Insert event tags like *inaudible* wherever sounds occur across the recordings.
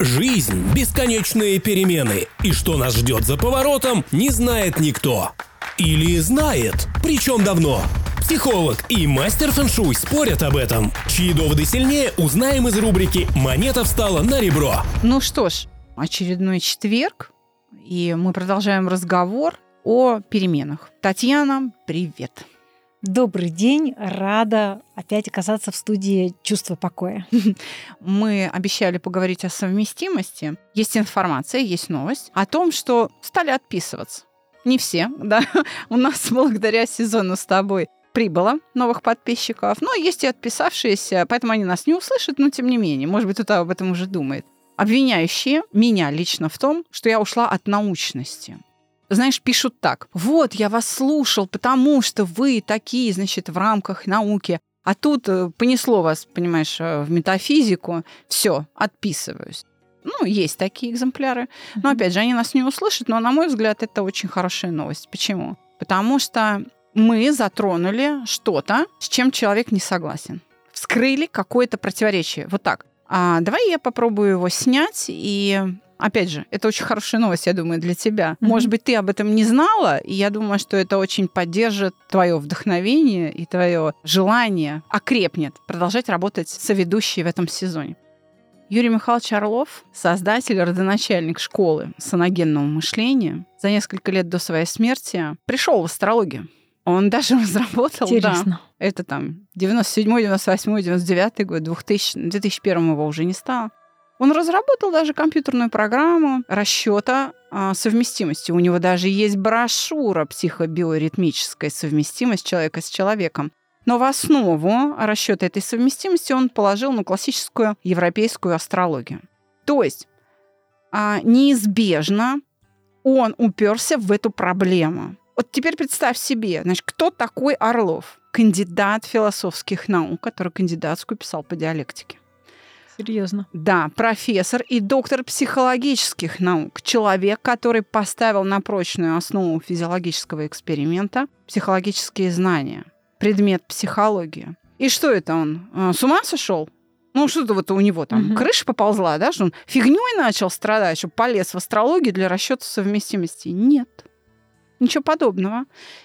Жизнь – бесконечные перемены, и что нас ждет за поворотом, не знает никто. Или знает, причем давно. Психолог и мастер фэншуй спорят об этом. Чьи доводы сильнее, узнаем из рубрики «Монета встала на ребро». Ну что ж, очередной четверг, и мы продолжаем разговор о переменах. Татьяна, привет. Добрый день, рада опять оказаться в студии «Чувство покоя». *laughs* Мы обещали поговорить о совместимости. Есть информация, есть новость о том, что стали отписываться. Не все, да. *laughs* У нас благодаря сезону с тобой прибыло новых подписчиков, но есть и отписавшиеся, поэтому они нас не услышат, но тем не менее, может быть, кто-то об этом уже думает. Обвиняющие меня лично в том, что я ушла от научности знаешь, пишут так. Вот, я вас слушал, потому что вы такие, значит, в рамках науки. А тут э, понесло вас, понимаешь, э, в метафизику. Все, отписываюсь. Ну, есть такие экземпляры. Но, опять же, они нас не услышат, но, на мой взгляд, это очень хорошая новость. Почему? Потому что мы затронули что-то, с чем человек не согласен. Вскрыли какое-то противоречие. Вот так. А давай я попробую его снять и Опять же, это очень хорошая новость, я думаю, для тебя. Mm-hmm. Может быть, ты об этом не знала, и я думаю, что это очень поддержит твое вдохновение и твое желание окрепнет продолжать работать соведущей в этом сезоне. Юрий Михайлович Орлов, создатель, родоначальник школы саногенного мышления, за несколько лет до своей смерти пришел в астрологию. Он *laughs* даже разработал, Интересно. да, это там 97 98 99 год, 2000, 2001 его уже не стало. Он разработал даже компьютерную программу расчета а, совместимости. У него даже есть брошюра психобиоритмическая совместимость человека с человеком. Но в основу расчета этой совместимости он положил на классическую европейскую астрологию. То есть а, неизбежно он уперся в эту проблему. Вот теперь представь себе, значит, кто такой Орлов? Кандидат философских наук, который кандидатскую писал по диалектике. Серьезно? Да, профессор и доктор психологических наук. Человек, который поставил на прочную основу физиологического эксперимента психологические знания. Предмет психология. И что это он? А, с ума сошел? Ну, что-то вот у него там угу. крыша поползла, да, что он фигней начал страдать, что полез в астрологию для расчета совместимости. Нет. Ничего подобного.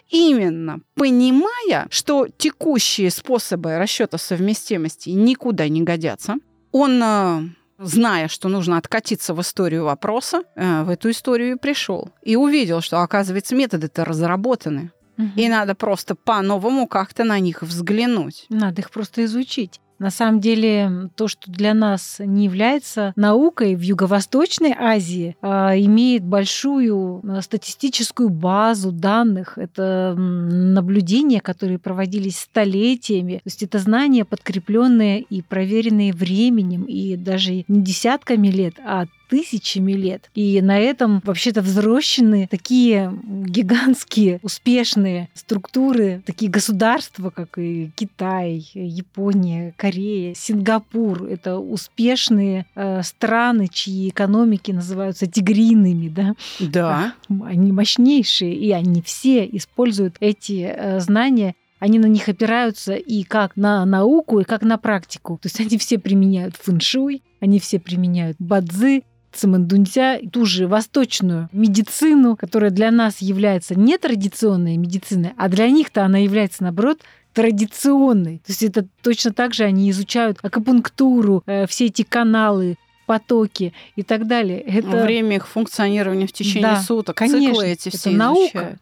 Именно понимая, что текущие способы расчета совместимости никуда не годятся, он, э, зная, что нужно откатиться в историю вопроса, э, в эту историю пришел. И увидел, что, оказывается, методы-то разработаны. Угу. И надо просто по-новому как-то на них взглянуть. Надо их просто изучить. На самом деле, то, что для нас не является наукой в Юго-Восточной Азии, а, имеет большую а, статистическую базу данных. Это наблюдения, которые проводились столетиями. То есть это знания, подкрепленные и проверенные временем, и даже не десятками лет, а тысячами лет. И на этом вообще-то взрощены такие гигантские, успешные структуры, такие государства, как и Китай, Япония, Корея, Сингапур. Это успешные э, страны, чьи экономики называются тигриными, да? Да. Они мощнейшие, и они все используют эти э, знания они на них опираются и как на науку, и как на практику. То есть они все применяют фэншуй, они все применяют бадзи, цимэндунця, ту же восточную медицину, которая для нас является не традиционной медициной, а для них-то она является, наоборот, традиционной. То есть это точно так же они изучают акупунктуру, э, все эти каналы, потоки и так далее. Это... Время их функционирования в течение да, суток, конечно, циклы эти все это наука.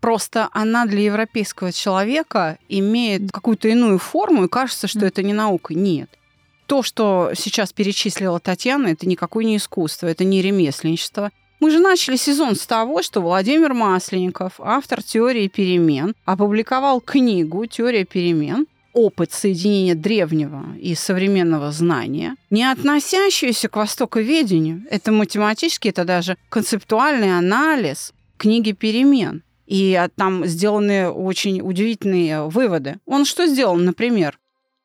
Просто она для европейского человека имеет какую-то иную форму, и кажется, что mm. это не наука. Нет. То, что сейчас перечислила Татьяна, это никакое не искусство, это не ремесленничество. Мы же начали сезон с того, что Владимир Масленников, автор теории перемен, опубликовал книгу «Теория перемен», опыт соединения древнего и современного знания, не относящуюся к востоковедению. Это математический, это даже концептуальный анализ книги перемен. И там сделаны очень удивительные выводы. Он что сделал, например?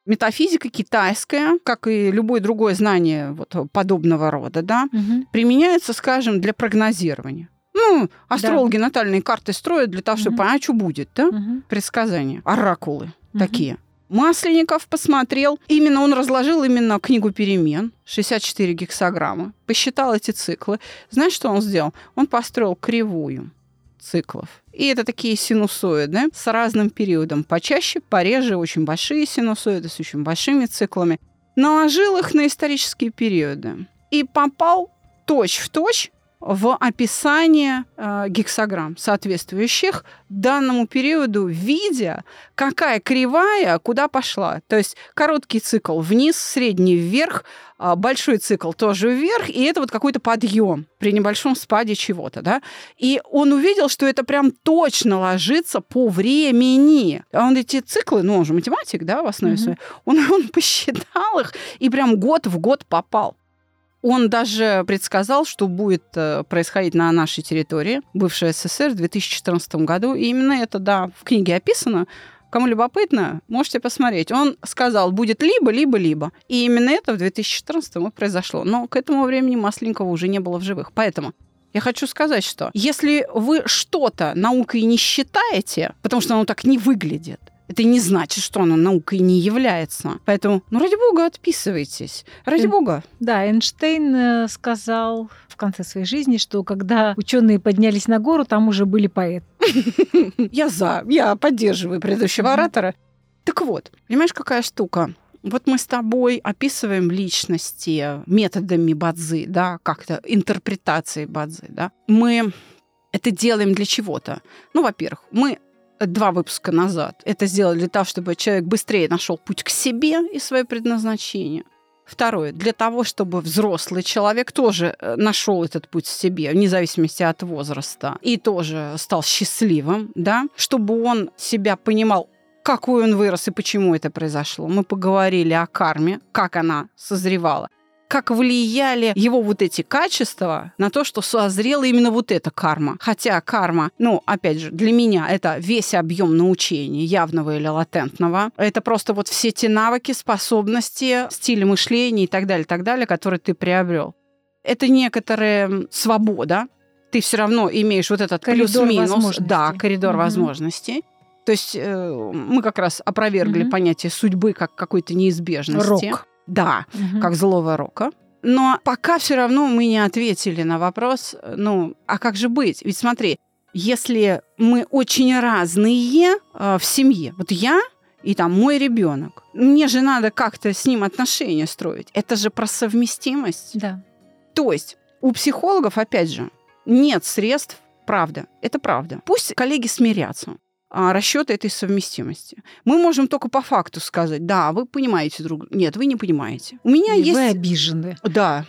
Метафизика китайская, как и любое другое знание вот подобного рода, да, угу. применяется, скажем, для прогнозирования. Ну, астрологи да. натальные карты строят для того, чтобы угу. понять, что будет, да? Угу. Предсказания, оракулы угу. такие. Масленников посмотрел, именно он разложил именно книгу перемен, 64 гексограмма, посчитал эти циклы. Знаешь, что он сделал? Он построил кривую циклов. И это такие синусоиды с разным периодом. Почаще, пореже, очень большие синусоиды с очень большими циклами. Наложил их на исторические периоды. И попал точь в точь в описание э, гексограмм, соответствующих данному периоду, видя, какая кривая куда пошла. То есть короткий цикл вниз, средний вверх, э, большой цикл тоже вверх, и это вот какой-то подъем при небольшом спаде чего-то. Да? И он увидел, что это прям точно ложится по времени. А он эти циклы, ну он же математик, да, в основе mm-hmm. своей, он, он посчитал их и прям год в год попал. Он даже предсказал, что будет э, происходить на нашей территории, бывшей СССР, в 2014 году. И именно это, да, в книге описано. Кому любопытно, можете посмотреть. Он сказал, будет либо, либо, либо. И именно это в 2014 и произошло. Но к этому времени Масленникова уже не было в живых. Поэтому я хочу сказать, что если вы что-то наукой не считаете, потому что оно так не выглядит, это не значит, что оно наукой не является. Поэтому, ну, ради бога, отписывайтесь. Ради Эн... бога. Да, Эйнштейн э, сказал в конце своей жизни, что когда ученые поднялись на гору, там уже были поэты. *laughs* Я за, я поддерживаю предыдущего оратора. Так вот, понимаешь, какая штука? Вот мы с тобой описываем личности методами бадзы, да, как-то интерпретацией бадзы, да. Мы это делаем для чего-то. Ну, во-первых, мы два выпуска назад это сделали для того, чтобы человек быстрее нашел путь к себе и свое предназначение. Второе, для того, чтобы взрослый человек тоже э, нашел этот путь в себе, вне зависимости от возраста, и тоже стал счастливым, да, чтобы он себя понимал, какой он вырос и почему это произошло. Мы поговорили о карме, как она созревала как влияли его вот эти качества на то, что созрела именно вот эта карма. Хотя карма, ну, опять же, для меня это весь объем научения, явного или латентного. Это просто вот все те навыки, способности, стили мышления и так далее, так далее, которые ты приобрел. Это некоторая свобода. Ты все равно имеешь вот этот плюс-минус. Да, коридор угу. возможностей. То есть э, мы как раз опровергли угу. понятие судьбы как какой-то неизбежности. Рок. Да, угу. как злого рока. Но пока все равно мы не ответили на вопрос, ну, а как же быть? Ведь смотри, если мы очень разные э, в семье, вот я и там мой ребенок, мне же надо как-то с ним отношения строить. Это же про совместимость. Да. То есть у психологов, опять же, нет средств, правда, это правда. Пусть коллеги смирятся. А, расчета этой совместимости. Мы можем только по факту сказать, да, вы понимаете друг Нет, вы не понимаете. У меня Или есть... Вы обижены. Да,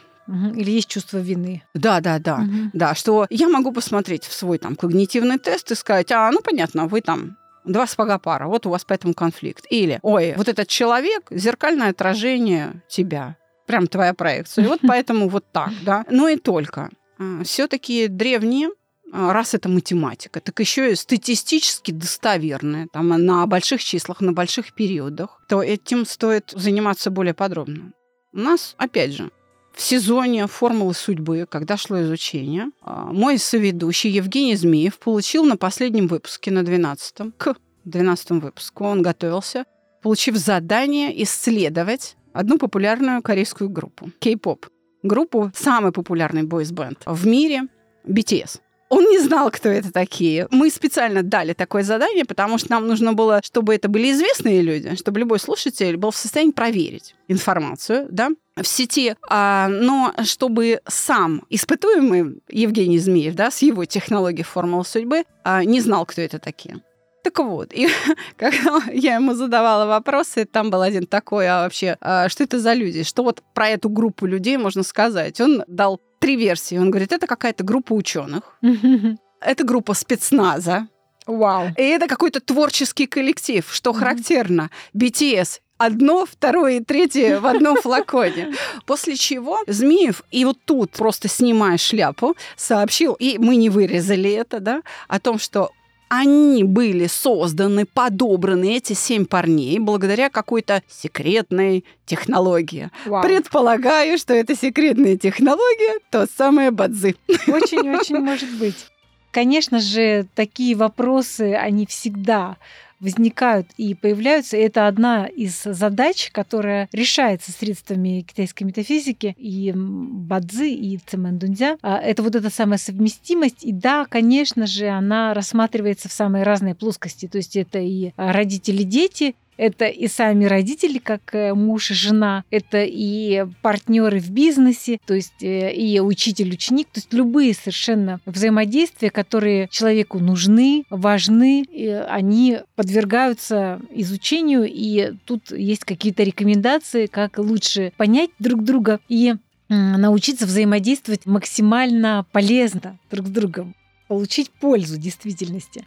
или есть чувство вины. Да, да, да. Угу. Да, что я могу посмотреть в свой там когнитивный тест и сказать, а, ну понятно, вы там два сапога пара, вот у вас поэтому конфликт. Или, ой, вот этот человек – зеркальное отражение тебя. Прям твоя проекция. И вот поэтому вот так, да. Но и только. А, Все-таки древние раз это математика, так еще и статистически достоверная, там на больших числах, на больших периодах, то этим стоит заниматься более подробно. У нас, опять же, в сезоне формулы судьбы, когда шло изучение, а, мой соведущий Евгений Змеев получил на последнем выпуске, на 12-м, к 12 выпуску, он готовился, получив задание исследовать одну популярную корейскую группу, кей-поп. Группу самый популярный бойс-бенд в мире – BTS. Он не знал, кто это такие. Мы специально дали такое задание, потому что нам нужно было, чтобы это были известные люди, чтобы любой слушатель был в состоянии проверить информацию, да, в сети, а, но чтобы сам испытуемый Евгений Змеев, да, с его технологией формулы судьбы, а, не знал, кто это такие. Так вот, и *laughs* когда я ему задавала вопросы, там был один такой, а вообще, а что это за люди? Что вот про эту группу людей можно сказать? Он дал три версии. Он говорит, это какая-то группа ученых, это группа спецназа, Вау. И это какой-то творческий коллектив, что характерно. BTS одно, второе и третье в одном *laughs* флаконе. После чего Змеев, и вот тут просто снимая шляпу, сообщил, и мы не вырезали это, да, о том, что они были созданы, подобраны, эти семь парней, благодаря какой-то секретной технологии. Вау. Предполагаю, что это секретная технология, то самое бадзы. Очень-очень может быть. *laughs* Конечно же, такие вопросы, они всегда возникают и появляются. И это одна из задач, которая решается средствами китайской метафизики и бадзи, и цемендунзя. А, это вот эта самая совместимость. И да, конечно же, она рассматривается в самые разные плоскости. То есть это и родители-дети, это и сами родители, как э, муж и жена, это и партнеры в бизнесе, то есть э, и учитель-ученик, то есть любые совершенно взаимодействия, которые человеку нужны, важны, они подвергаются изучению, и тут есть какие-то рекомендации, как лучше понять друг друга и научиться взаимодействовать максимально полезно друг с другом, получить пользу действительности.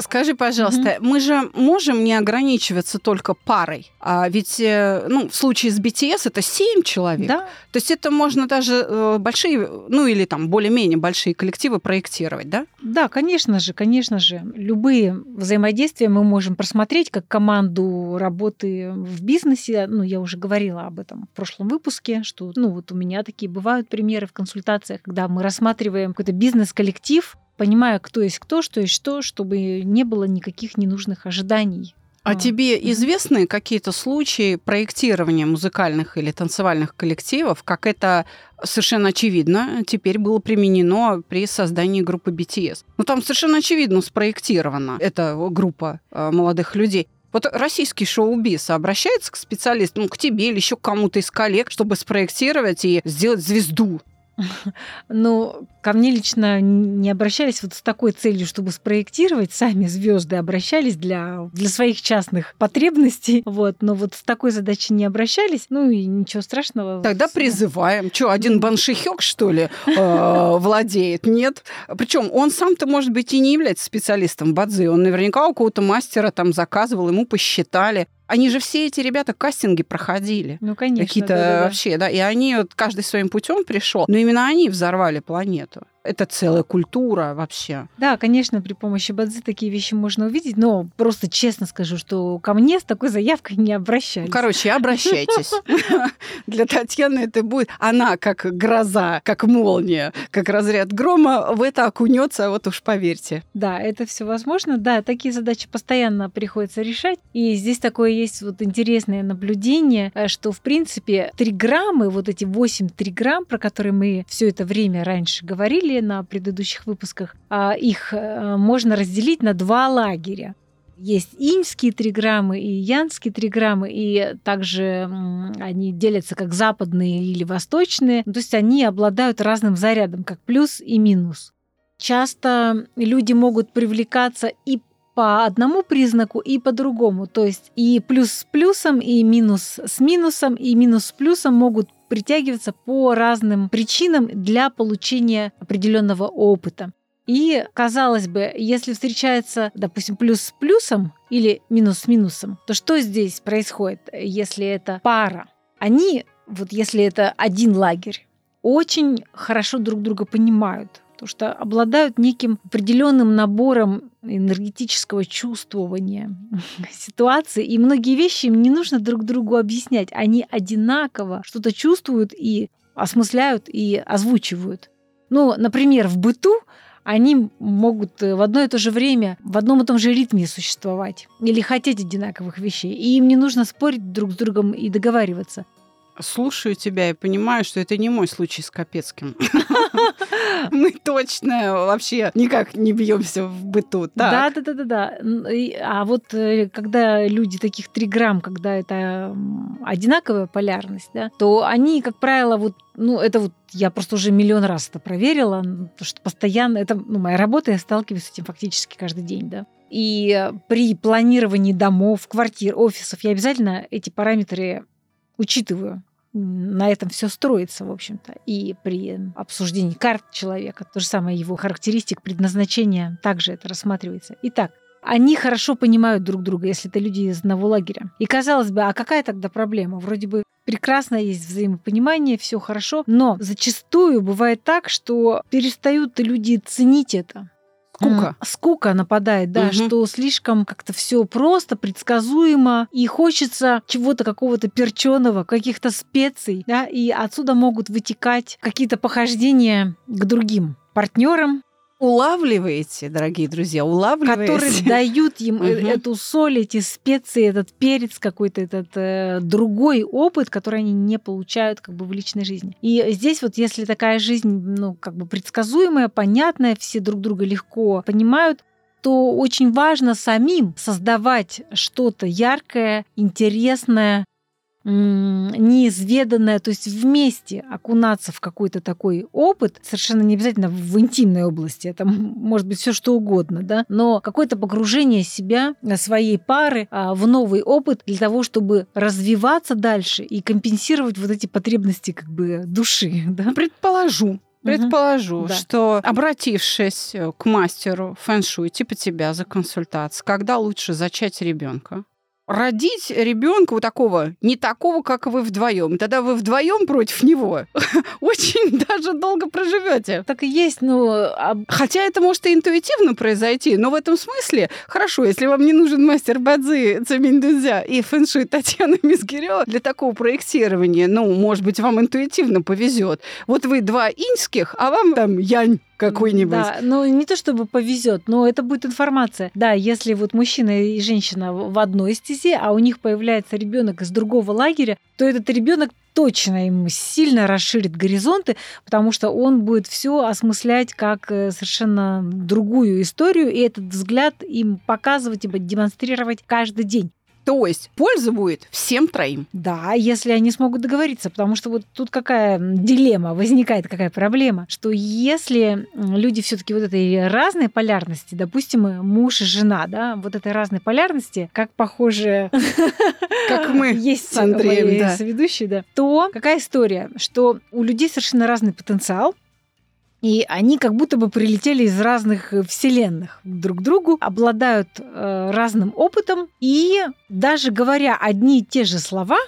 Скажи, пожалуйста, mm-hmm. мы же можем не ограничиваться только парой, а ведь, э, ну, в случае с BTS это семь человек. Да. То есть это можно даже э, большие, ну или там более-менее большие коллективы проектировать, да? Да, конечно же, конечно же. Любые взаимодействия мы можем просмотреть как команду работы в бизнесе. Ну, я уже говорила об этом в прошлом выпуске, что, ну, вот у меня такие бывают примеры в консультациях, когда мы рассматриваем какой-то бизнес-коллектив, понимая, кто есть кто, что есть что, чтобы не было никаких ненужных ожиданий. А, а тебе известны какие-то случаи проектирования музыкальных или танцевальных коллективов, как это совершенно очевидно теперь было применено при создании группы BTS? Ну там совершенно очевидно спроектирована эта группа э, молодых людей. Вот российский шоу-биз обращается к специалисту, ну, к тебе или еще к кому-то из коллег, чтобы спроектировать и сделать звезду *laughs* ну, ко мне лично не обращались вот с такой целью, чтобы спроектировать. Сами звезды обращались для, для своих частных потребностей. *laughs* Вот, но вот с такой задачей не обращались. Ну и ничего страшного. Тогда призываем. Что, один баншихёк, что ли, э, *laughs* владеет? Нет. Причем он сам-то, может быть, и не является специалистом бадзи. Он наверняка у кого-то мастера там заказывал, ему посчитали. Они же все эти ребята кастинги проходили. Ну, конечно. Какие-то да, да, вообще, да. И они вот каждый своим путем пришел. Но именно они взорвали планету это целая культура вообще. Да, конечно, при помощи бадзи такие вещи можно увидеть, но просто честно скажу, что ко мне с такой заявкой не обращались. Короче, обращайтесь. *laughs* Для Татьяны это будет... Она как гроза, как молния, как разряд грома в это окунется, вот уж поверьте. Да, это все возможно. Да, такие задачи постоянно приходится решать. И здесь такое есть вот интересное наблюдение, э, что, в принципе, триграммы, вот эти 8 триграмм, про которые мы все это время раньше говорили, на предыдущих выпусках, а, их э, можно разделить на два лагеря. Есть иньские триграммы и янские триграммы, и также они делятся как западные или восточные. То есть они обладают разным зарядом, как плюс и минус. Часто люди могут привлекаться и по одному признаку и по другому. То есть и плюс с плюсом, и минус с минусом, и минус с плюсом могут притягиваться по разным причинам для получения определенного опыта. И, казалось бы, если встречается, допустим, плюс с плюсом или минус с минусом, то что здесь происходит, если это пара? Они, вот если это один лагерь, очень хорошо друг друга понимают, потому что обладают неким определенным набором энергетического чувствования *laughs* ситуации, и многие вещи им не нужно друг другу объяснять. Они одинаково что-то чувствуют и осмысляют и озвучивают. Ну, например, в быту они могут в одно и то же время, в одном и том же ритме существовать или хотеть одинаковых вещей. И им не нужно спорить друг с другом и договариваться слушаю тебя и понимаю, что это не мой случай с Капецким. *laughs* Мы точно вообще никак не бьемся в быту. Да, да, да, да, да. А вот э, когда люди таких 3 грамм, когда это одинаковая полярность, да, то они, как правило, вот ну, это вот я просто уже миллион раз это проверила, потому что постоянно, это ну, моя работа, я сталкиваюсь с этим фактически каждый день, да. И при планировании домов, квартир, офисов я обязательно эти параметры учитываю на этом все строится, в общем-то. И при обсуждении карт человека, то же самое его характеристик, предназначения, также это рассматривается. Итак, они хорошо понимают друг друга, если это люди из одного лагеря. И казалось бы, а какая тогда проблема? Вроде бы прекрасно есть взаимопонимание, все хорошо, но зачастую бывает так, что перестают люди ценить это. Скука. Скука нападает, да, угу. что слишком как-то все просто, предсказуемо, и хочется чего-то какого-то перченого, каких-то специй, да, и отсюда могут вытекать какие-то похождения к другим партнерам, улавливаете, дорогие друзья, улавливаете. Которые дают им *laughs* Мгм. эту соль, эти специи, этот перец, какой-то этот э, другой опыт, который они не получают как бы в личной жизни. И здесь вот если такая жизнь, ну, как бы предсказуемая, понятная, все друг друга легко понимают, то очень важно самим создавать что-то яркое, интересное, неизведанное, то есть вместе окунаться в какой-то такой опыт, совершенно не обязательно в интимной области, это может быть все что угодно, да, но какое-то погружение себя, э, своей пары а, в новый опыт для того, чтобы развиваться дальше и компенсировать вот эти потребности как бы души, *laughs* да. Предположу, предположу, Да. что обратившись э, к мастеру фэн-шуй, типа тебя за консультацией, когда лучше зачать ребенка? Родить ребенка вот такого, не такого, как вы вдвоем. Тогда вы вдвоем против него *laughs* очень даже долго проживете. Так и есть, ну, а Хотя это может и интуитивно произойти, но в этом смысле хорошо, если вам не нужен мастер Бадзи, Цеминдузя и фэншуй Татьяна *laughs* Мизгирева для такого проектирования, ну, может быть, вам интуитивно повезет. Вот вы два иньских, а вам там янь какой-нибудь. Да, ну не то чтобы повезет, но это будет информация. Да, если вот мужчина и женщина в одной стезе, а у них появляется ребенок из другого лагеря, то этот ребенок точно им сильно расширит горизонты, потому что он будет все осмыслять как э, совершенно другую историю, и этот взгляд им показывать и демонстрировать каждый день. То есть польза будет всем троим. Да, если они смогут договориться, потому что вот тут какая дилемма возникает, какая проблема, что если люди все-таки вот этой разной полярности, допустим, муж и жена, да, вот этой разной полярности, как похоже, *laughs* Как мы *laughs* есть с Андреем, да. да, то какая история, что у людей совершенно разный потенциал, и они как будто бы прилетели из разных э, вселенных друг к другу, обладают э, разным опытом, и даже говоря одни и те же слова,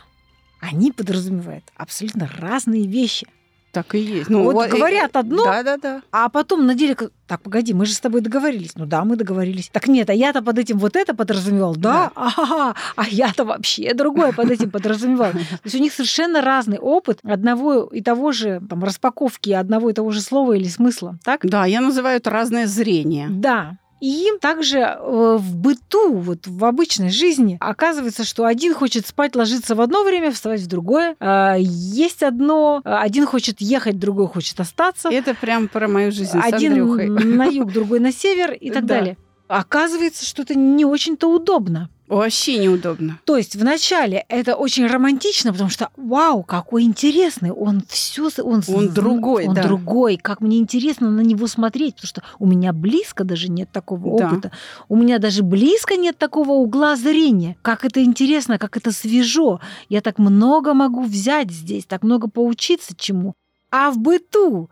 они подразумевают абсолютно разные вещи. Так и есть. Вот говорят одно, Да, да, да. А потом на деле, так, погоди, мы же с тобой договорились. Ну да, мы договорились. Так нет, а я-то под этим вот это подразумевал. Да, ага, а я-то вообще другое под этим подразумевал. *laughs* То есть у них совершенно разный опыт одного и того же там, распаковки одного и того же слова или смысла. Так? Да, я называю это разное зрение. Да. И также э, в быту, вот в обычной жизни, оказывается, что один хочет спать, ложиться в одно время, вставать в другое. А, Есть одно, а, один хочет ехать, другой хочет остаться. Это прям про мою жизнь с Один Андрюхой. на юг, другой на север и так Да. далее. Оказывается, что это не очень-то удобно. Вообще неудобно. То есть вначале это очень романтично, потому что вау, какой интересный, он все, он, Он з- другой, он да. другой, как мне интересно на него смотреть, потому что у меня близко даже нет такого Да. опыта, у меня даже близко нет такого угла зрения. Как это интересно, как это свежо, я так много могу взять здесь, так много поучиться чему. А в быту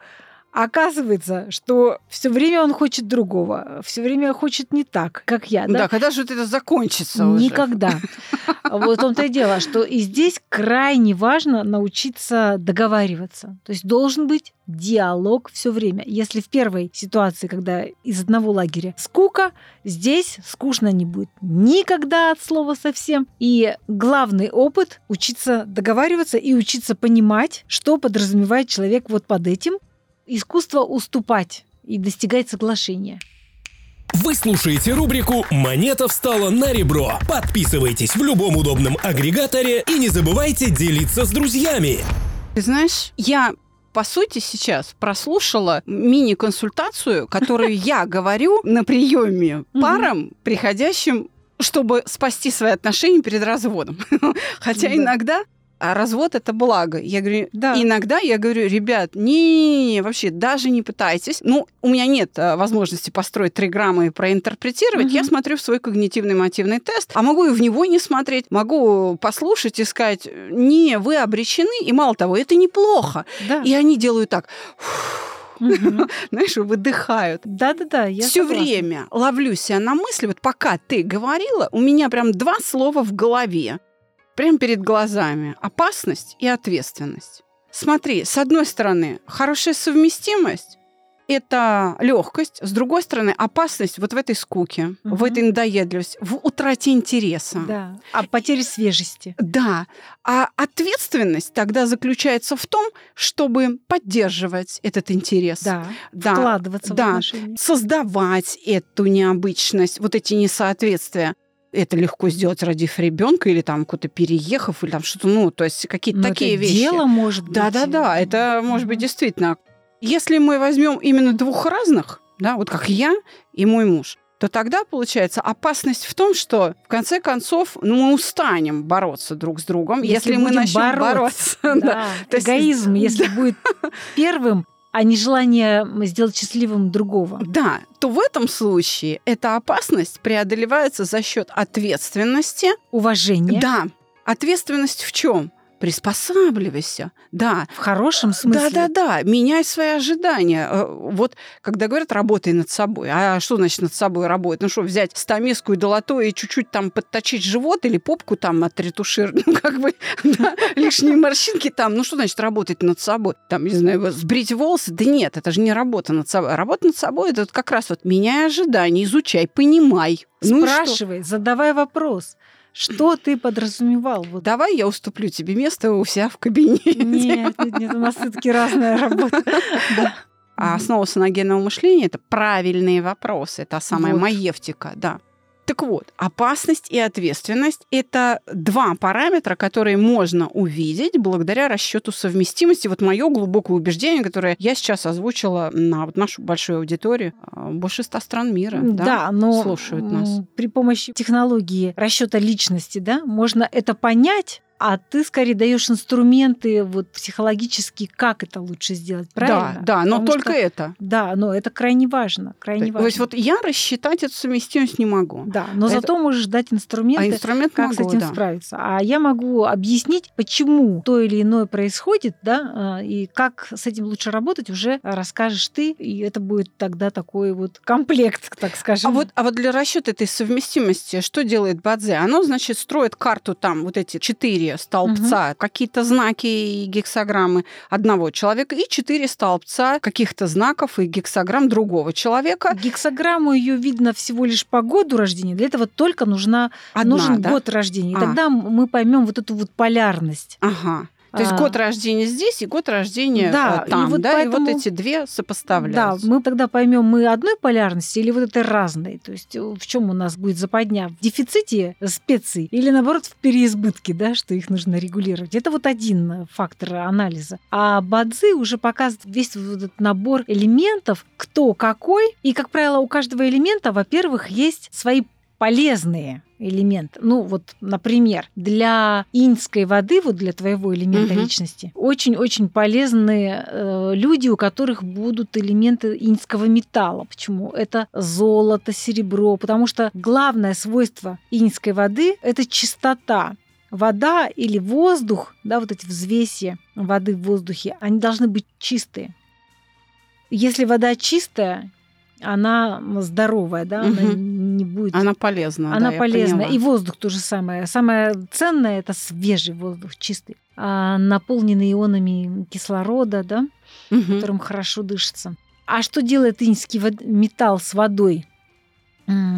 оказывается, что все время он хочет другого, все время хочет не так, как я, Да, да? когда же это закончится уже? Никогда. Вот в том-то и дело, что и здесь крайне важно научиться договариваться. То есть должен быть диалог все время. Если в первой ситуации, когда из одного лагеря скука, здесь скучно не будет никогда от слова совсем. И главный опыт — учиться договариваться и учиться понимать, что подразумевает человек вот под этим. Искусство уступать и достигать соглашения. Вы слушаете рубрику «Монета встала на ребро». Подписывайтесь в любом удобном агрегаторе и не забывайте делиться с друзьями. Ты знаешь, я по сути, сейчас прослушала мини-консультацию, которую *laughs* я говорю на приеме парам, приходящим, чтобы спасти свои отношения перед разводом. *laughs* Хотя Да. иногда а развод это благо. Я говорю, Да. иногда я говорю, ребят, не, вообще даже не пытайтесь. Ну, у меня нет а, возможности построить три грамма и проинтерпретировать. Мгм. Я смотрю в свой когнитивный мотивный тест, а могу и в него не смотреть, могу послушать и сказать, не, вы обречены, и мало того, это неплохо. Да. И они делают так, Мгм. *laughs* знаешь, выдыхают. Да-да-да, я Все время ловлю себя на мысли, вот пока ты говорила, у меня прям два слова в голове, прям перед глазами. Опасность и ответственность. Смотри, с одной стороны, хорошая совместимость, это легкость, с другой стороны, опасность вот в этой скуке, Мгм. в этой надоедливости, в утрате интереса. Да. А потеря свежести. Да. А ответственность тогда заключается в том, чтобы поддерживать этот интерес. Да. Да. Вкладываться в да. отношения. Создавать эту необычность, вот эти несоответствия. Это легко сделать, родив ребенка или там куда-то переехав, или там что-то, ну, то есть какие-то Но такие это вещи. Дело может быть. Да-да-да, это может быть действительно. Если мы возьмем именно двух разных, да, вот как я и мой муж, то тогда получается опасность в том, что в конце концов ну, мы устанем бороться друг с другом, если, мы будем начнем бороться. *laughs* да. Да, То есть- эгоизм, если *laughs* будет первым, а не желание сделать счастливым другого. Да, то в этом случае эта опасность преодолевается за счет ответственности. Уважение. Да, ответственность в чем? Приспосабливайся. Да, В хорошем смысле. Да-да-да, меняй свои ожидания. Э, Вот когда говорят, работай над собой. А что значит над собой работать? Ну что, взять стамеску и долото и чуть-чуть там подточить живот или попку там отретушировать? Ну как бы *laughs* да, лишние морщинки там. Ну что значит работать над собой? Там, не знаю, сбрить волосы? Да нет, это же не работа над собой. Работа над собой – это вот как раз вот меняй ожидания, изучай, понимай. Ну? Спрашивай, задавай вопрос. Что ты подразумевал? Вот Давай я уступлю тебе место у себя в кабинете. Нет, нет, нет, у нас все-таки разная работа. *laughs* А основа саногенного мышления – это правильные вопросы. Это самая Вот. маевтика, да. Так вот, опасность и ответственность – это два параметра, которые можно увидеть благодаря расчету совместимости. Вот мое глубокое убеждение, которое я сейчас озвучила на вот нашу большую аудиторию, а, больше ста стран мира, да, Да, но слушают нас. при помощи технологии расчета личности, да, можно это понять, а ты скорее даешь инструменты вот психологически, как это лучше сделать, правильно? Да, да, но Потому только что- это. Да, но это крайне важно, крайне То важно. есть вот я рассчитать эту совместимость не могу. Да, но это- зато можешь дать инструменты, А инструмент как могу, с этим да. справиться. А я могу объяснить, почему то или иное происходит, да, а, и как с этим лучше работать, уже расскажешь ты, и это будет тогда такой вот комплект, так скажем. А вот, а вот для расчета этой совместимости что делает Бадзе? Оно, значит, строит карту там вот эти четыре столбца, какие-то знаки и гексограммы одного человека, и четыре столбца каких-то знаков и гексограмм другого человека. Гексограмму ее видно всего лишь по году рождения. Для этого только нужна, Одна, нужен да? год рождения. И А. тогда мы поймем вот эту вот полярность. Ага. То есть А. год рождения здесь и год рождения Да, э, и там, вот да, и поэтому- вот эти две Да, сопоставляются. мы тогда поймем, мы одной полярности или вот этой разной. То есть э, в чем у нас будет западня? В дефиците специй или наоборот в переизбытке, да, что их нужно регулировать. Это вот один э, фактор анализа. А Бадзи уже показывает весь вот этот набор элементов, кто какой. И, как правило, у каждого элемента, во-первых, есть свои полезные элементы. Ну, вот, например, для иньской воды, вот для твоего элемента Мгм. личности, очень-очень полезны э, люди, у которых будут элементы иньского металла. Почему? Это золото, серебро, потому что главное свойство иньской воды – это чистота. Вода или воздух, да, вот эти взвеси воды в воздухе, они должны быть чистые. Если вода чистая, она здоровая, да, она Мгм. не будет Она полезна. она да, полезна. И воздух то же самое. Самое ценное это свежий воздух, чистый, а, наполненный ионами кислорода, да, Мгм. которым хорошо дышится. А что делает инский металл с водой?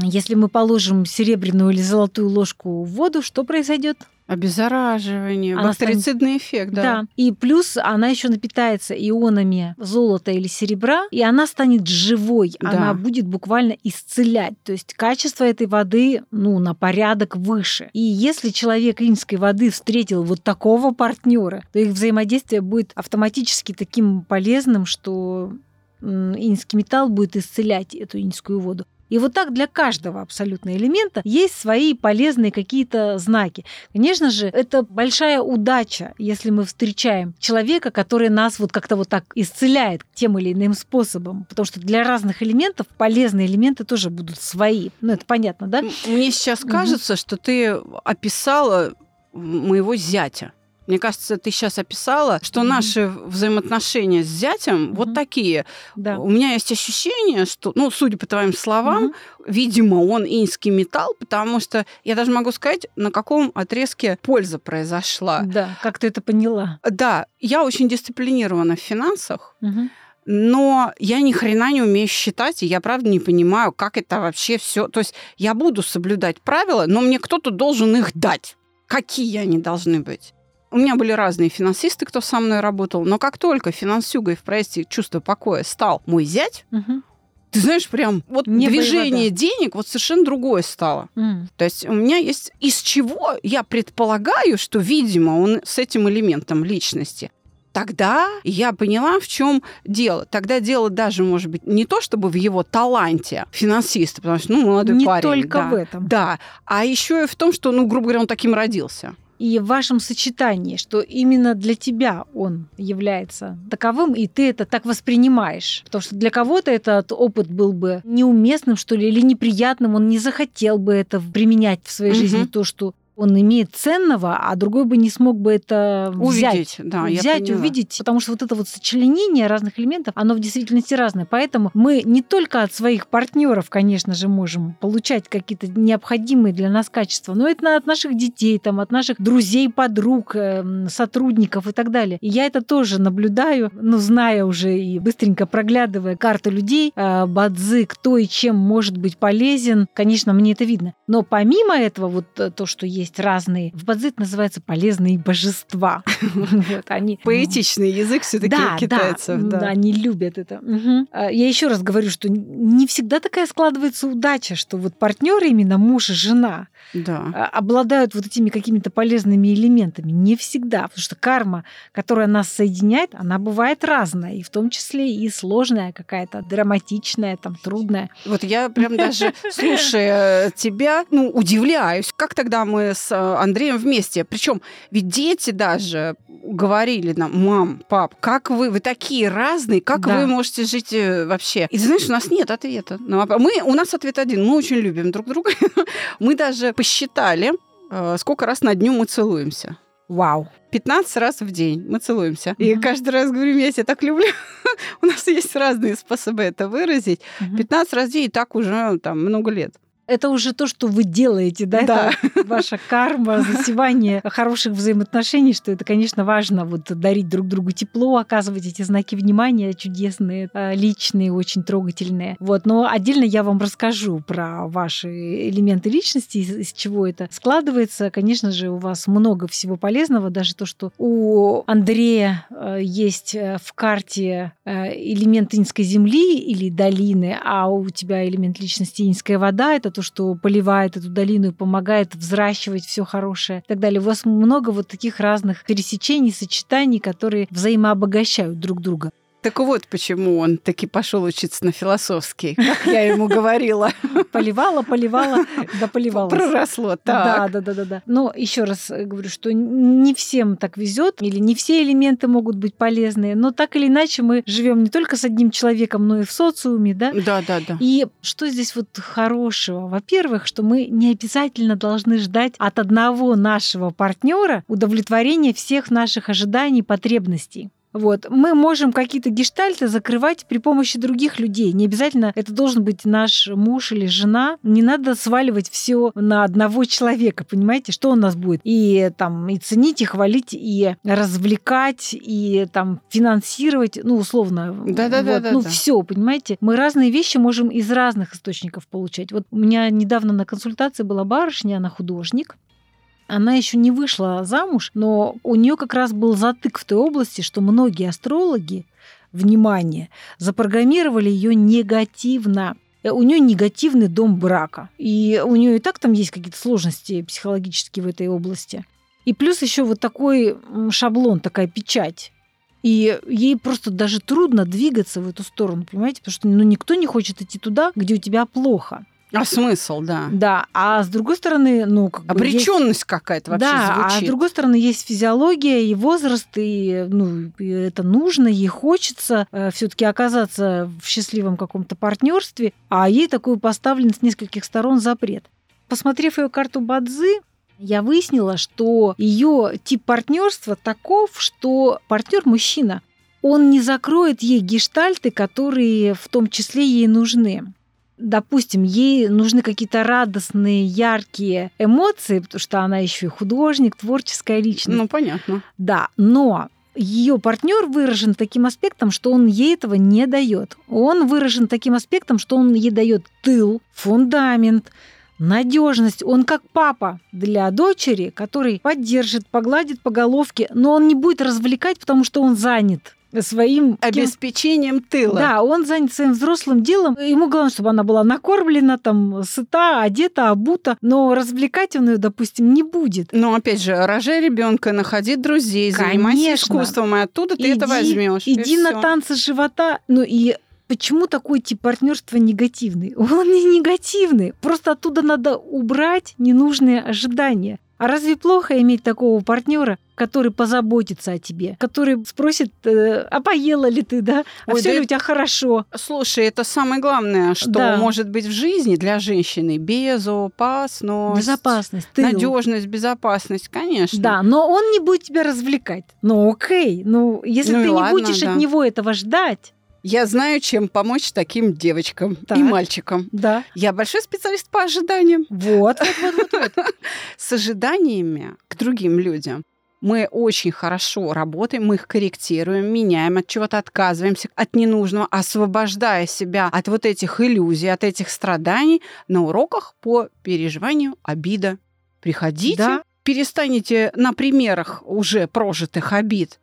Если мы положим серебряную или золотую ложку в воду, что произойдет? Обеззараживание, Она станет- бактерицидный эффект, да. И плюс она еще напитается ионами золота или серебра, и она станет живой. Да. Она будет буквально исцелять. То есть качество этой воды, ну, на порядок выше. И если человек инской воды встретил вот такого партнера, то их взаимодействие будет автоматически таким полезным, что инский металл будет исцелять эту инскую воду. И вот так для каждого абсолютно элемента есть свои полезные какие-то знаки. Конечно же, это большая удача, если мы встречаем человека, который нас вот как-то вот так исцеляет тем или иным способом. Потому что для разных элементов полезные элементы тоже будут свои. Ну, это понятно, да? Мне сейчас кажется, что ты описала моего зятя. Мне кажется, ты сейчас описала, что Мгм. наши взаимоотношения с зятем вот Мгм. такие. Да. У меня есть ощущение, что, ну, судя по твоим словам, Мгм. видимо, он инский металл, потому что я даже могу сказать, на каком отрезке польза произошла. Да, как ты это поняла? Да, я очень дисциплинирована в финансах, Мгм. но я ни хрена не умею считать, и я правда не понимаю, как это вообще все. То есть я буду соблюдать правила, но мне кто-то должен их дать. Какие они должны быть? У меня были разные финансисты, кто со мной работал, но как только финансюгой в проекте «Чувство покоя» стал мой зять, Мгм. ты знаешь, прям вот и движение вода. денег вот совершенно другое стало. М. То есть у меня есть из чего я предполагаю, что, видимо, он с этим элементом личности. Тогда я поняла, в чем дело. Тогда дело даже, может быть, не то, чтобы в его таланте финансиста, потому что, ну, молодой Не парень. только да. в этом. Да, а еще и в том, что, ну, грубо говоря, он таким родился. И в вашем сочетании, что именно для тебя он является таковым, и ты это так воспринимаешь. Потому что для кого-то этот опыт был бы неуместным, что ли, или неприятным, он не захотел бы это применять в своей Мгм. жизни, то, что он имеет ценного, а другой бы не смог бы это взять. Увидеть, да, взять, увидеть, потому что вот это вот сочленение разных элементов, оно в действительности разное. Поэтому мы не только от своих партнеров, конечно же, можем получать какие-то необходимые для нас качества, но это от наших детей, там, от наших друзей, подруг, эм, сотрудников и так далее. И я это тоже наблюдаю, ну, зная уже и быстренько проглядывая карту людей, э, бадзы, кто и чем может быть полезен, конечно, мне это видно. Но помимо этого, вот э, то, что есть разные, в бадзи это называется полезные божества. *laughs* Вот, они Поэтичный язык все-таки да, китайцев. да, Да. они любят это. А, Я еще раз говорю, что не всегда такая складывается удача, что вот партнеры именно муж и жена да. а, обладают вот этими какими-то полезными элементами. Не всегда, потому что карма, которая нас соединяет, она бывает разная, и в том числе и сложная какая-то, драматичная, там, трудная. Вот я прям даже, *laughs* слушая тебя, ну, удивляюсь, как тогда мы с э, Андреем вместе. Причем ведь дети даже говорили нам, мам, пап, как вы, вы такие разные, как Да. вы можете жить э, вообще? И знаешь, у нас нет ответа. на вопрос. Мы, у нас ответ один, мы очень любим друг друга. *laughs* Мы даже посчитали, э, сколько раз на дню мы целуемся. Вау. 15 раз в день мы целуемся. И Мгм. каждый раз говорю, я тебя так люблю. *laughs* У нас есть разные способы это выразить. Мгм. 15 раз в день и так уже там много лет. Это уже то, что вы делаете, да? Да. Это ваша карма, засевание хороших взаимоотношений, что это, конечно, важно вот дарить друг другу тепло, оказывать эти знаки внимания чудесные, э, личные, очень трогательные. Вот, но отдельно я вам расскажу про ваши элементы личности, из, из чего это складывается. Конечно же, у вас много всего полезного, даже то, что у Андрея э, есть э, в карте элемент инской земли или долины, а у тебя элемент личности инская вода, это то, что поливает эту долину и помогает взращивать все хорошее и так далее. У вас много вот таких разных пересечений, сочетаний, которые взаимообогащают друг друга. Так вот, почему он таки пошел учиться на философский, как я ему говорила. Поливала, поливала, да поливала. Проросло. Да, Так. да, да, да, да. Но еще раз говорю, что не всем так везет, или не все элементы могут быть полезные, но так или иначе мы живем не только с одним человеком, но и в социуме, да? Да, да, да. И что здесь вот хорошего? Во-первых, что мы не обязательно должны ждать от одного нашего партнера удовлетворения всех наших ожиданий, потребностей. Вот. Мы можем какие-то гештальты закрывать при помощи других людей. Не обязательно это должен быть наш муж или жена. Не надо сваливать все на одного человека, понимаете, что у нас будет. И там и ценить, и хвалить, и развлекать, и там финансировать, ну, условно. Да-да-да, вот, да, ну, да. все, понимаете. Мы разные вещи можем из разных источников получать. Вот у меня недавно на консультации была барышня, она художник. Она еще не вышла замуж, но у нее как раз был затык в той области, что многие астрологи, внимание, запрограммировали ее негативно. Э, У нее негативный дом брака. И у нее и так там есть какие-то сложности психологические в этой области. И плюс еще вот такой шаблон, такая печать. И ей просто даже трудно двигаться в эту сторону, понимаете? Потому что ну, никто не хочет идти туда, где у тебя плохо. А смысл, да. Да, а с другой стороны, ну, как бы есть- Обреченность какая-то вообще да, а с звучит. другой стороны есть физиология и возраст, и ну, это нужно, ей хочется все-таки оказаться в счастливом каком-то партнерстве, а ей такой поставлен с нескольких сторон запрет. Посмотрев ее карту Бадзы, я выяснила, что ее тип партнерства таков, что партнер мужчина, он не закроет ей гештальты, которые в том числе ей нужны допустим, ей нужны какие-то радостные, яркие эмоции, потому что она еще и художник, творческая личность. Ну, понятно. Да, но ее партнер выражен таким аспектом, что он ей этого не дает. Он выражен таким аспектом, что он ей дает тыл, фундамент, надежность. Он как папа для дочери, который поддержит, погладит по головке, но он не будет развлекать, потому что он занят своим обеспечением тыла. Да, он занят своим взрослым делом. Ему главное, чтобы она была накормлена, там, сыта, одета, обута, но развлекать он ее, допустим, не будет. Но опять же, рожай ребенка, находи друзей, Конечно. занимайся искусством, и оттуда ты иди, это возьмешь. Иди на всё. танцы живота, ну и почему такой тип партнерства негативный? *laughs* Он не негативный. Просто оттуда надо убрать ненужные ожидания. А разве плохо иметь такого партнера, который позаботится о тебе, который спросит, э, а поела ли ты, да? А все да ли у тебя хорошо? Слушай, это самое главное, что да. может быть в жизни для женщины. Безопасность. Безопасность. Надежность, безопасность, конечно. Да, но он не будет тебя развлекать. Ну окей, ну если ну, ты не ладно, будешь да. от него этого ждать, я знаю, чем помочь таким девочкам так. и мальчикам. Да. Я большой специалист по ожиданиям. Вот, вот, вот, вот. вот. *laughs* С ожиданиями к другим людям мы очень хорошо работаем, мы их корректируем, меняем, от чего-то отказываемся, от ненужного, освобождая себя от вот этих иллюзий, от этих страданий на уроках по переживанию обида. Приходите, да. перестанете на примерах уже прожитых обид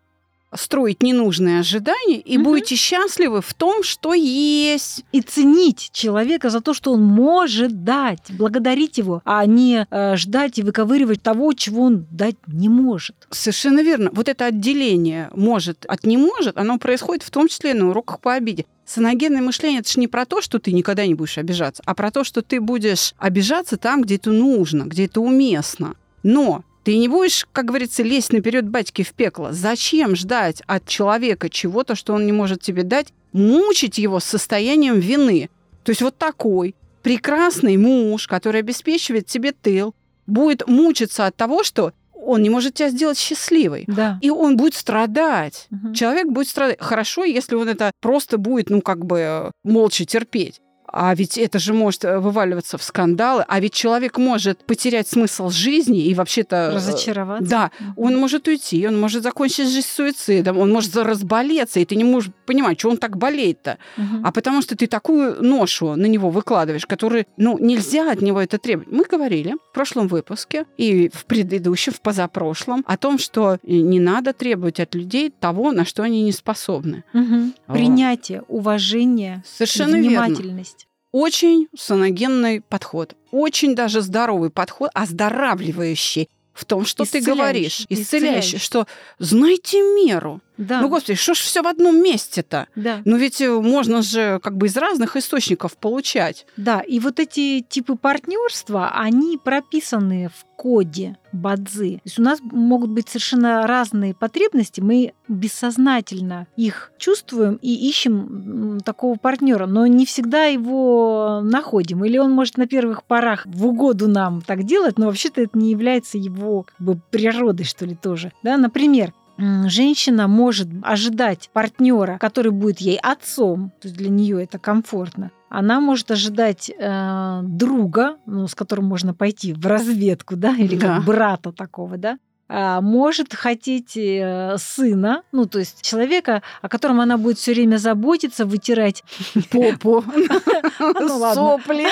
строить ненужные ожидания и угу. будете счастливы в том, что есть. И ценить человека за то, что он может дать, благодарить его, а не э, ждать и выковыривать того, чего он дать не может. Совершенно верно. Вот это отделение может от не может, оно происходит в том числе на уроках по обиде. Саногенное мышление это же не про то, что ты никогда не будешь обижаться, а про то, что ты будешь обижаться там, где это нужно, где это уместно. Но ты не будешь, как говорится, лезть наперед батьки в пекло. Зачем ждать от человека чего-то, что он не может тебе дать, мучить его состоянием вины? То есть вот такой прекрасный муж, который обеспечивает тебе тыл, будет мучиться от того, что он не может тебя сделать счастливой. Да. И он будет страдать. Угу. Человек будет страдать. Хорошо, если он это просто будет, ну, как бы молча терпеть. А ведь это же может э, вываливаться в скандалы, а ведь человек может потерять смысл жизни и вообще-то... Э, Разочароваться. Да, он может уйти, он может закончить жизнь суицидом, он может разболеться, и ты не можешь понимать, что он так болеет-то. Угу. А потому что ты такую ношу на него выкладываешь, которую, ну, нельзя от него это требовать. Мы говорили в прошлом выпуске и в предыдущем, в позапрошлом, о том, что не надо требовать от людей того, на что они не способны. Угу. Принятие, уважение, Совершенно внимательность. Верно очень саногенный подход, очень даже здоровый подход, оздоравливающий в том, что ты говоришь, исцеляющий, исцеляющий, что знайте меру. Да. Ну, господи, что ж все в одном месте-то? Да. Ну, ведь э, можно же как бы из разных источников получать. Да, и вот эти типы партнерства, они прописаны в коде бадзи. То есть у нас могут быть совершенно разные потребности, мы бессознательно их чувствуем и ищем такого партнера, но не всегда его находим. Или он может на первых порах в угоду нам так делать, но вообще-то это не является его как бы, природой, что ли, тоже. Да? Например, женщина может ожидать партнера, который будет ей отцом, то есть для нее это комфортно. Она может ожидать э, друга, ну, с которым можно пойти в разведку, да, или да. как брата такого, да, может хотеть э, сына, ну, то есть человека, о котором она будет все время заботиться, вытирать *laughs* попу, *laughs* ну *laughs* сопли,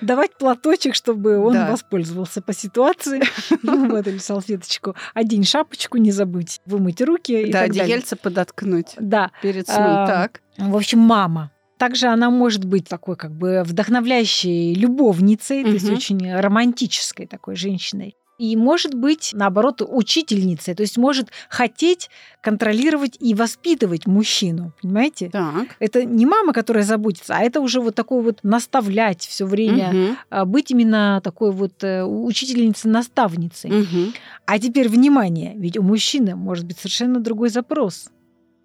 давать платочек, чтобы он воспользовался по ситуации, ну, вот, или салфеточку, одень шапочку, не забудь вымыть руки. Да, одеяльце подоткнуть да. перед сном, так. В общем, мама. Также она может быть такой как бы вдохновляющей любовницей, то есть очень романтической такой женщиной и может быть, наоборот, учительницей, то есть может хотеть контролировать и воспитывать мужчину, понимаете? Так. Это не мама, которая заботится, а это уже вот такой вот наставлять все время, угу. быть именно такой вот э, учительницей-наставницей. Угу. А теперь внимание, ведь у мужчины может быть совершенно другой запрос.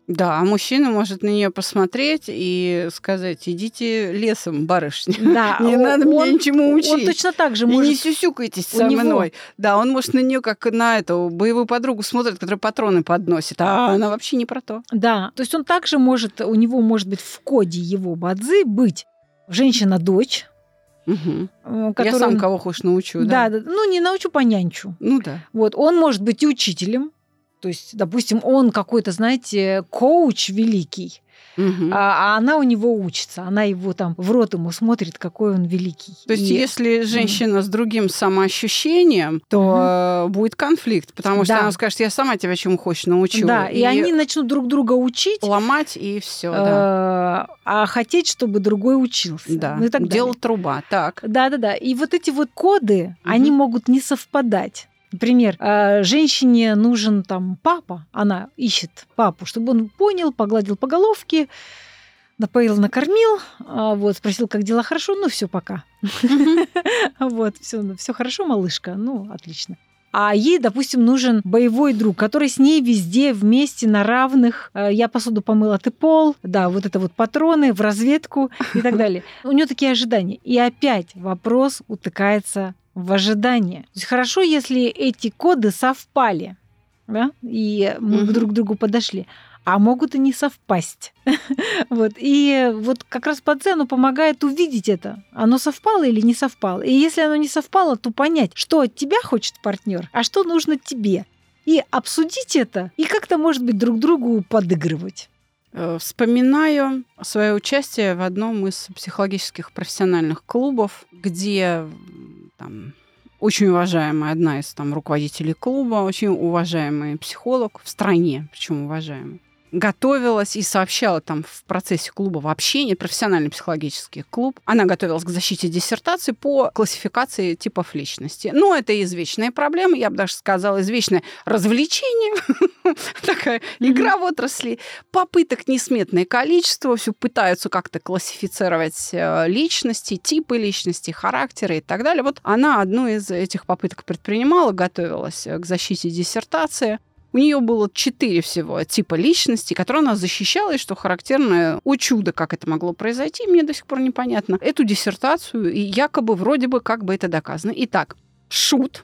Да, а мужчина может на нее посмотреть и сказать: идите лесом, барышня. Да, *laughs* не он, надо меня ничему учить. Он точно так же может. И не сюсюкайтесь со него... мной. Да, он может на нее как на эту боевую подругу смотрит, которая патроны подносит, а она вообще не про то. Да, то есть он также может, у него может быть в коде его бадзы быть женщина-дочь, Угу. Я сам кого хочешь научу, да? Да, ну не научу, понянчу. Ну да. Вот, он может быть и учителем, то есть, допустим, он какой-то, знаете, коуч великий, Мгм. а, а она у него учится. Она его там в рот ему смотрит, какой он великий. То есть, И- если женщина с другим самоощущением, то э, будет конфликт, потому что Да. она скажет, я сама тебя чему хочешь научу. Да, и, они начнут друг друга учить, ломать, и все, да. э, а хотеть, чтобы другой учился. Да, Ну и так дело далее. труба. Так. Да, да, да. И вот эти вот коды, Мгм. они могут не совпадать. Например, э, женщине нужен там папа, она ищет папу, чтобы он понял, погладил по головке, напоил, накормил, а, вот, спросил, как дела, хорошо, ну все, пока. *laughs* Вот, все, все хорошо, малышка, ну, отлично. А ей, допустим, нужен боевой друг, который с ней везде вместе на равных. Э, Я посуду помыла, ты пол. Да, вот это вот патроны в разведку и так *laughs* далее. У нее такие ожидания. И опять вопрос утыкается в ожидание. То есть хорошо, если эти коды совпали, да, и мы Мгм. друг к другу подошли. А могут и не совпасть. *laughs* вот. И вот как раз по цену помогает увидеть это. Оно совпало или не совпало. И если оно не совпало, то понять, что от тебя хочет партнер, а что нужно тебе. И обсудить это, и как-то, может быть, друг другу подыгрывать. Э, Вспоминаю свое участие в одном из психологических профессиональных клубов, где там, очень уважаемая одна из там, руководителей клуба, очень уважаемый психолог в стране, причем уважаемый, готовилась и сообщала там в процессе клуба вообще не профессиональный психологический клуб. Она готовилась к защите диссертации по классификации типов личности. Ну, это извечная проблема, я бы даже сказала, извечное развлечение, *laughs* такая игра в отрасли. Попыток несметное количество, все пытаются как-то классифицировать э, личности, типы личности, характеры и так далее. Вот она одну из этих попыток предпринимала, готовилась э, к защите диссертации. У нее было четыре всего типа личности, которые она защищала, и что характерно, у чуда, как это могло произойти, мне до сих пор непонятно, эту диссертацию, и якобы вроде бы как бы это доказано. Итак, шут,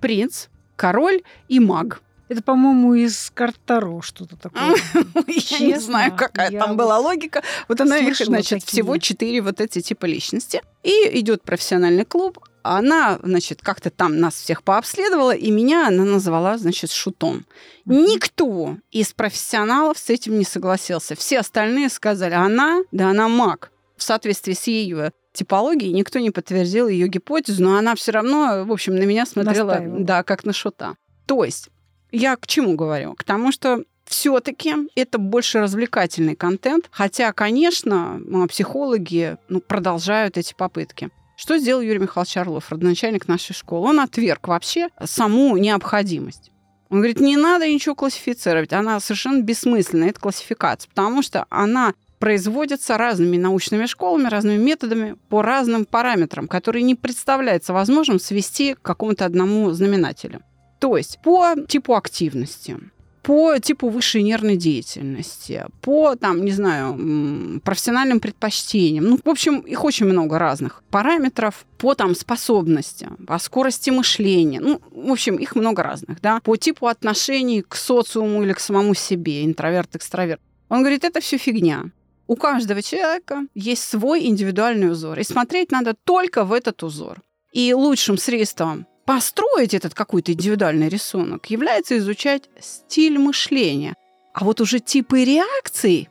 принц, король и маг. Это, по-моему, из карт Таро что-то такое. *laughs* Я не знаю, какая там была логика. Вот она их, значит, всего четыре вот эти типа личности. И идет профессиональный клуб. Она, значит, как-то там нас всех пообследовала, и меня она назвала, значит, шутом. Никто из профессионалов с этим не согласился. Все остальные сказали, она, да она маг. В соответствии с ее типологией никто не подтвердил ее гипотезу, но она все равно, в общем, на меня смотрела, Настаивала. да, как на шута. То есть я к чему говорю? К тому, что все-таки это больше развлекательный контент, хотя, конечно, психологи ну, продолжают эти попытки. Что сделал Юрий Михайлович Орлов, родоначальник нашей школы? Он отверг вообще саму необходимость. Он говорит, не надо ничего классифицировать, она совершенно бессмысленная, эта классификация, потому что она производится разными научными школами, разными методами по разным параметрам, которые не представляется возможным свести к какому-то одному знаменателю. То есть по типу активности, по типу высшей нервной деятельности, по, там, не знаю, профессиональным предпочтениям. Ну, в общем, их очень много разных параметров по там способности, по скорости мышления. Ну, в общем, их много разных, да. По типу отношений к социуму или к самому себе, интроверт, экстраверт. Он говорит, это все фигня. У каждого человека есть свой индивидуальный узор, и смотреть надо только в этот узор. И лучшим средством построить этот какой-то индивидуальный рисунок является изучать стиль мышления. А вот уже типы реакций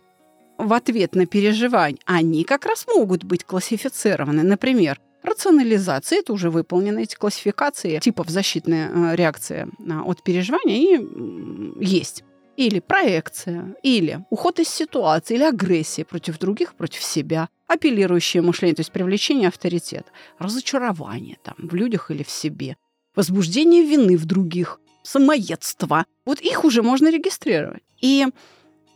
в ответ на переживание, они как раз могут быть классифицированы. Например, рационализация, это уже выполнены эти классификации типов защитной э, реакции э, от переживания, м, есть. Или проекция, или уход из ситуации, или агрессия против других, против себя, апеллирующее мышление, то есть привлечение авторитета, разочарование там, в людях или в себе, возбуждение вины в других, самоедство. Вот их уже можно регистрировать. И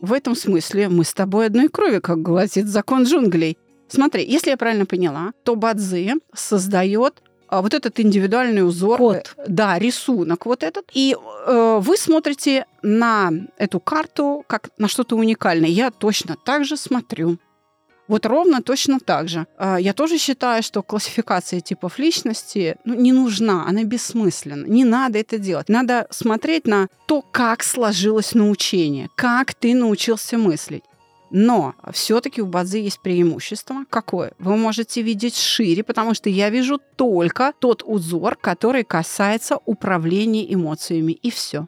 в этом смысле мы с тобой одной крови, как гласит закон джунглей. Смотри, если я правильно поняла, то Бадзи создает а, вот этот индивидуальный узор, Код. э, да, рисунок вот этот, и э, вы смотрите на эту карту как на что-то уникальное. Я точно так же смотрю. Вот ровно точно так же. А, Я тоже считаю, что классификация типов личности ну, не нужна, она бессмысленна. Не надо это делать. Надо смотреть на то, как сложилось научение, как ты научился мыслить. Но все-таки у Бадзи есть преимущество. Какое? Вы можете видеть шире, потому что я вижу только тот узор, который касается управления эмоциями, и все.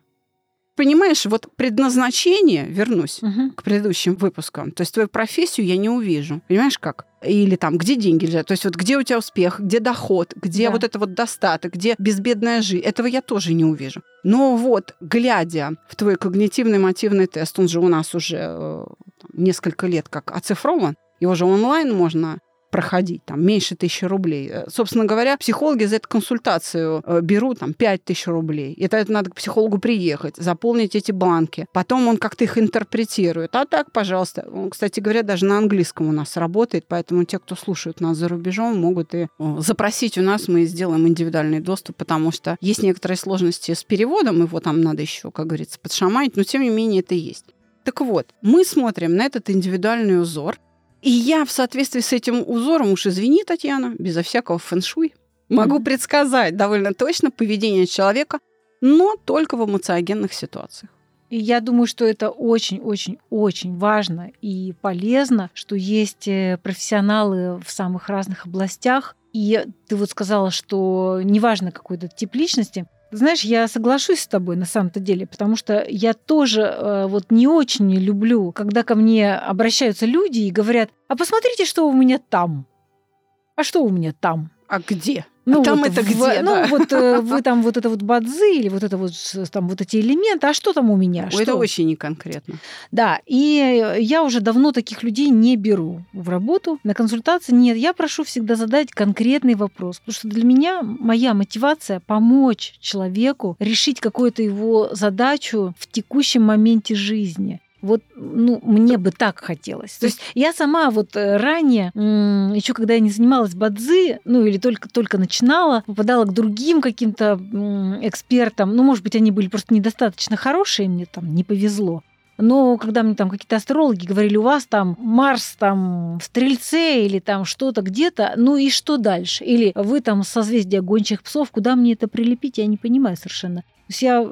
Понимаешь, вот предназначение, вернусь Мгм. к предыдущим выпускам, то есть твою профессию я не увижу. Понимаешь, как? Или там, где деньги лежат, то есть вот где у тебя успех, где доход, где Да. вот это вот достаток, где безбедная жизнь, этого я тоже не увижу. Но вот, глядя в твой когнитивный мотивный тест, он же у нас уже э, несколько лет как оцифрован, его же онлайн можно проходить, там, меньше тысячи рублей. Э, Собственно говоря, психологи за эту консультацию э, берут там 5 тысяч рублей. Это, это надо к психологу приехать, заполнить эти банки. Потом он как-то их интерпретирует. А так, пожалуйста. Он, кстати говоря, даже на английском у нас работает, поэтому те, кто слушают нас за рубежом, могут и э, запросить у нас, мы сделаем индивидуальный доступ, потому что есть некоторые сложности с переводом, его там надо еще, как говорится, подшаманить, но тем не менее это есть. Так вот, мы смотрим на этот индивидуальный узор, и я в соответствии с этим узором, уж извини, Татьяна, безо всякого фэншуй, могу Мгм. предсказать довольно точно поведение человека, но только в эмоциогенных ситуациях. И я думаю, что это очень-очень-очень важно и полезно, что есть э, профессионалы в самых разных областях. И ты вот сказала, что неважно какой-то тип личности. Знаешь, я соглашусь с тобой на самом-то деле, потому что я тоже э, вот не очень люблю, когда ко мне обращаются люди и говорят, а посмотрите, что у меня там. А что у меня там? А где? Ну, а там вот это в- где? Ну, да? вот э, вы *laughs* там вот это вот бадзы или вот это вот там вот эти элементы, а что там у меня? Что? Это очень неконкретно. Да, и я уже давно таких людей не беру в работу, на консультации. Нет, я прошу всегда задать конкретный вопрос, потому что для меня моя мотивация помочь человеку решить какую-то его задачу в текущем моменте жизни. Вот, ну, мне бы так хотелось. То есть я сама вот э, ранее, еще когда я не занималась бадзи, ну или только, только начинала, попадала к другим каким-то экспертам. Ну, может быть, они были просто недостаточно хорошие, мне там не повезло. Но когда мне там какие-то астрологи говорили, у вас там Марс там в Стрельце или там что-то где-то, ну и что дальше? Или вы там созвездие гончих псов, куда мне это прилепить, я не понимаю совершенно. Я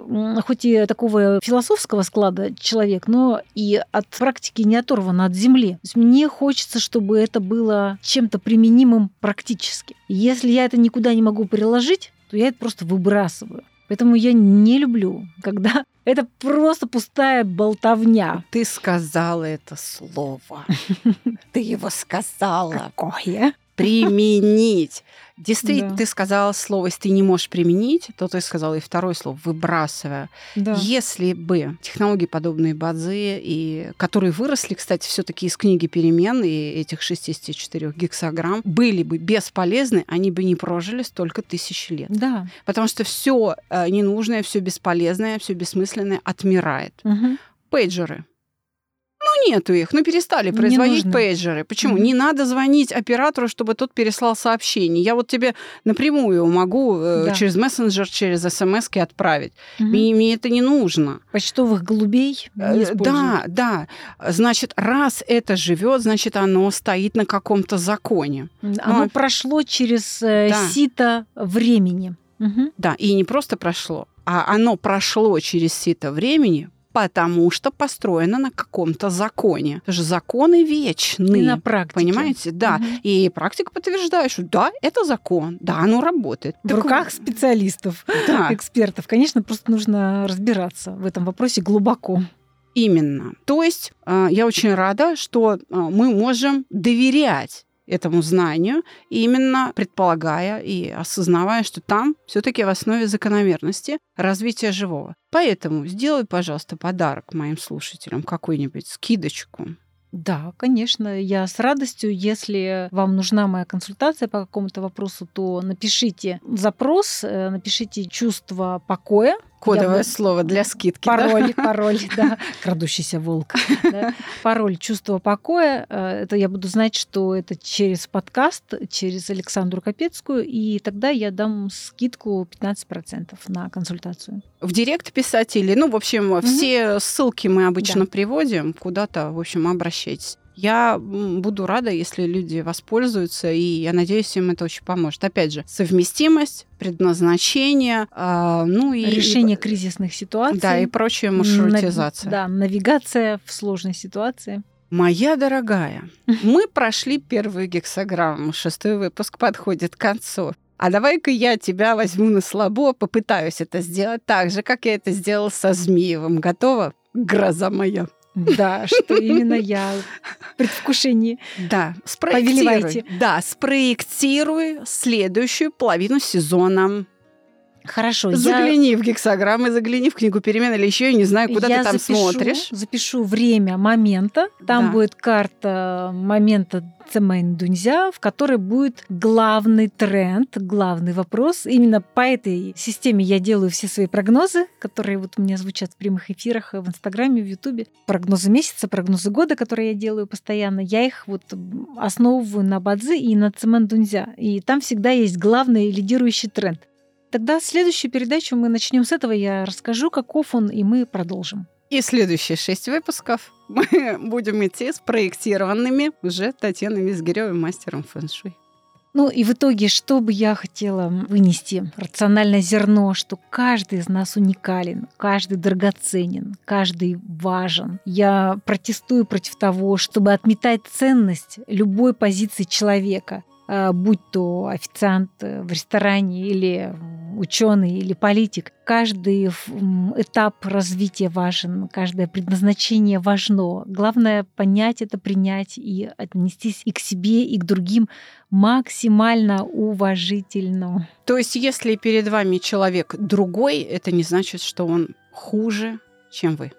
хоть и такого философского склада человек, но и от практики не оторвана от земли. То есть мне хочется, чтобы это было чем-то применимым практически. Если я это никуда не могу приложить, то я это просто выбрасываю. Поэтому я не люблю, когда *laughs* это просто пустая болтовня. Ты сказала это слово. *laughs* Ты его сказала. Какое? Применить. *laughs* Действительно, Да. ты сказала слово, если ты не можешь применить, то ты сказала и второе слово, выбрасывая. Да. Если бы технологии, подобные Бадзи, и которые выросли, кстати, все таки из книги перемен и этих 64 гексограмм, были бы бесполезны, они бы не прожили столько тысяч лет. Да. Потому что все ненужное, все бесполезное, все бессмысленное отмирает. Мгм. Пейджеры. Ну, нету их. Ну, перестали Не производить нужно. пейджеры. Почему? Мгм. Не надо звонить оператору, чтобы тот переслал сообщение. Я вот тебе напрямую могу э, Да. через мессенджер, через смс отправить. Мгм. Мне, мне это не нужно. Почтовых голубей Э, не. Да, да. Значит, раз это живет, значит, оно стоит на каком-то законе. Оно Ну, прошло через э, Да. сито времени. Мгм. Да, и не просто прошло, а оно прошло через сито времени, потому что построено на каком-то законе. Это же законы вечные. И на практике. Понимаете? Да. Мгм. И практика подтверждает, что да, это закон, да, оно работает. В Так руках вот, специалистов, Да, экспертов. Конечно, просто нужно разбираться в этом вопросе глубоко. именно. То есть э, я очень рада, что э, мы можем доверять этому знанию, именно предполагая и осознавая, что там все-таки в основе закономерности развития живого. Поэтому сделай, пожалуйста, подарок моим слушателям, какую-нибудь скидочку. Да, конечно, я с радостью. Если вам нужна моя консультация по какому-то вопросу, то напишите запрос, э, напишите чувство покоя. Кодовое Я слово для скидки. да? Пароль, *laughs* пароль, да. Крадущийся волк. да. Пароль чувство покоя. Э, Это я буду знать, что это через подкаст, через Александру Капецкую, и тогда я дам скидку 15% на консультацию. В директ писать или, ну, в общем, все ссылки мы обычно Да. приводим куда-то, в общем, обращайтесь. Я буду рада, если люди воспользуются, и я надеюсь, им это очень поможет. Опять же, совместимость, предназначение, а, ну и... Решение кризисных ситуаций. Да, и прочая маршрутизация. Да, навигация в сложной ситуации. Моя дорогая, *laughs* мы прошли первую гексограмму, шестой выпуск подходит к концу. А давай-ка я тебя возьму на слабо, попытаюсь это сделать так же, как я это сделал со Змеевым. Готова? Гроза моя. Да, что именно я в предвкушении. Да, спроектируй. Повелевайте. Да, спроектируй следующую половину сезона. Хорошо, я, Загляни в гексограммы, загляни в книгу перемен или еще, я не знаю, куда я ты там запишу, смотришь. запишу время момента. Там Да. будет карта момента Цемэнь Дунзя, в которой будет главный тренд, главный вопрос. Именно по этой системе я делаю все свои прогнозы, которые вот у меня звучат в прямых эфирах в Инстаграме, в Ютубе. Прогнозы месяца, прогнозы года, которые я делаю постоянно. Я их вот основываю на Бадзи и на Цемэн Дунзя. И там всегда есть главный лидирующий тренд. Тогда следующую передачу мы начнем с этого. Я расскажу, каков он, и мы продолжим. И следующие шесть выпусков *laughs* мы будем идти спроектированными уже Татьяной Визгиревой, мастером фэн-шуй. Ну и в итоге, что бы я хотела вынести? Рациональное зерно, что каждый из нас уникален, каждый драгоценен, каждый важен. Я протестую против того, чтобы отметать ценность любой позиции человека, будь то официант э, в ресторане или ученый или политик. Каждый этап развития важен, каждое предназначение важно. Главное понять это, принять и отнестись и к себе, и к другим максимально уважительно. То есть, если перед вами человек другой, это не значит, что он хуже, чем вы.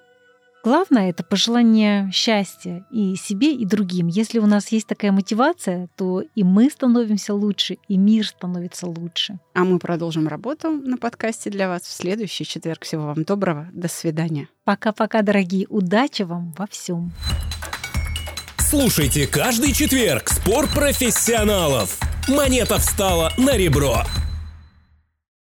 Главное это пожелание счастья и себе, и другим. Если у нас есть такая мотивация, то и мы становимся лучше, и мир становится лучше. А мы продолжим работу на подкасте для вас в следующий четверг. Всего вам доброго. До свидания. Пока-пока, дорогие. Удачи вам во всем. Слушайте каждый четверг спор профессионалов. Монета встала на ребро.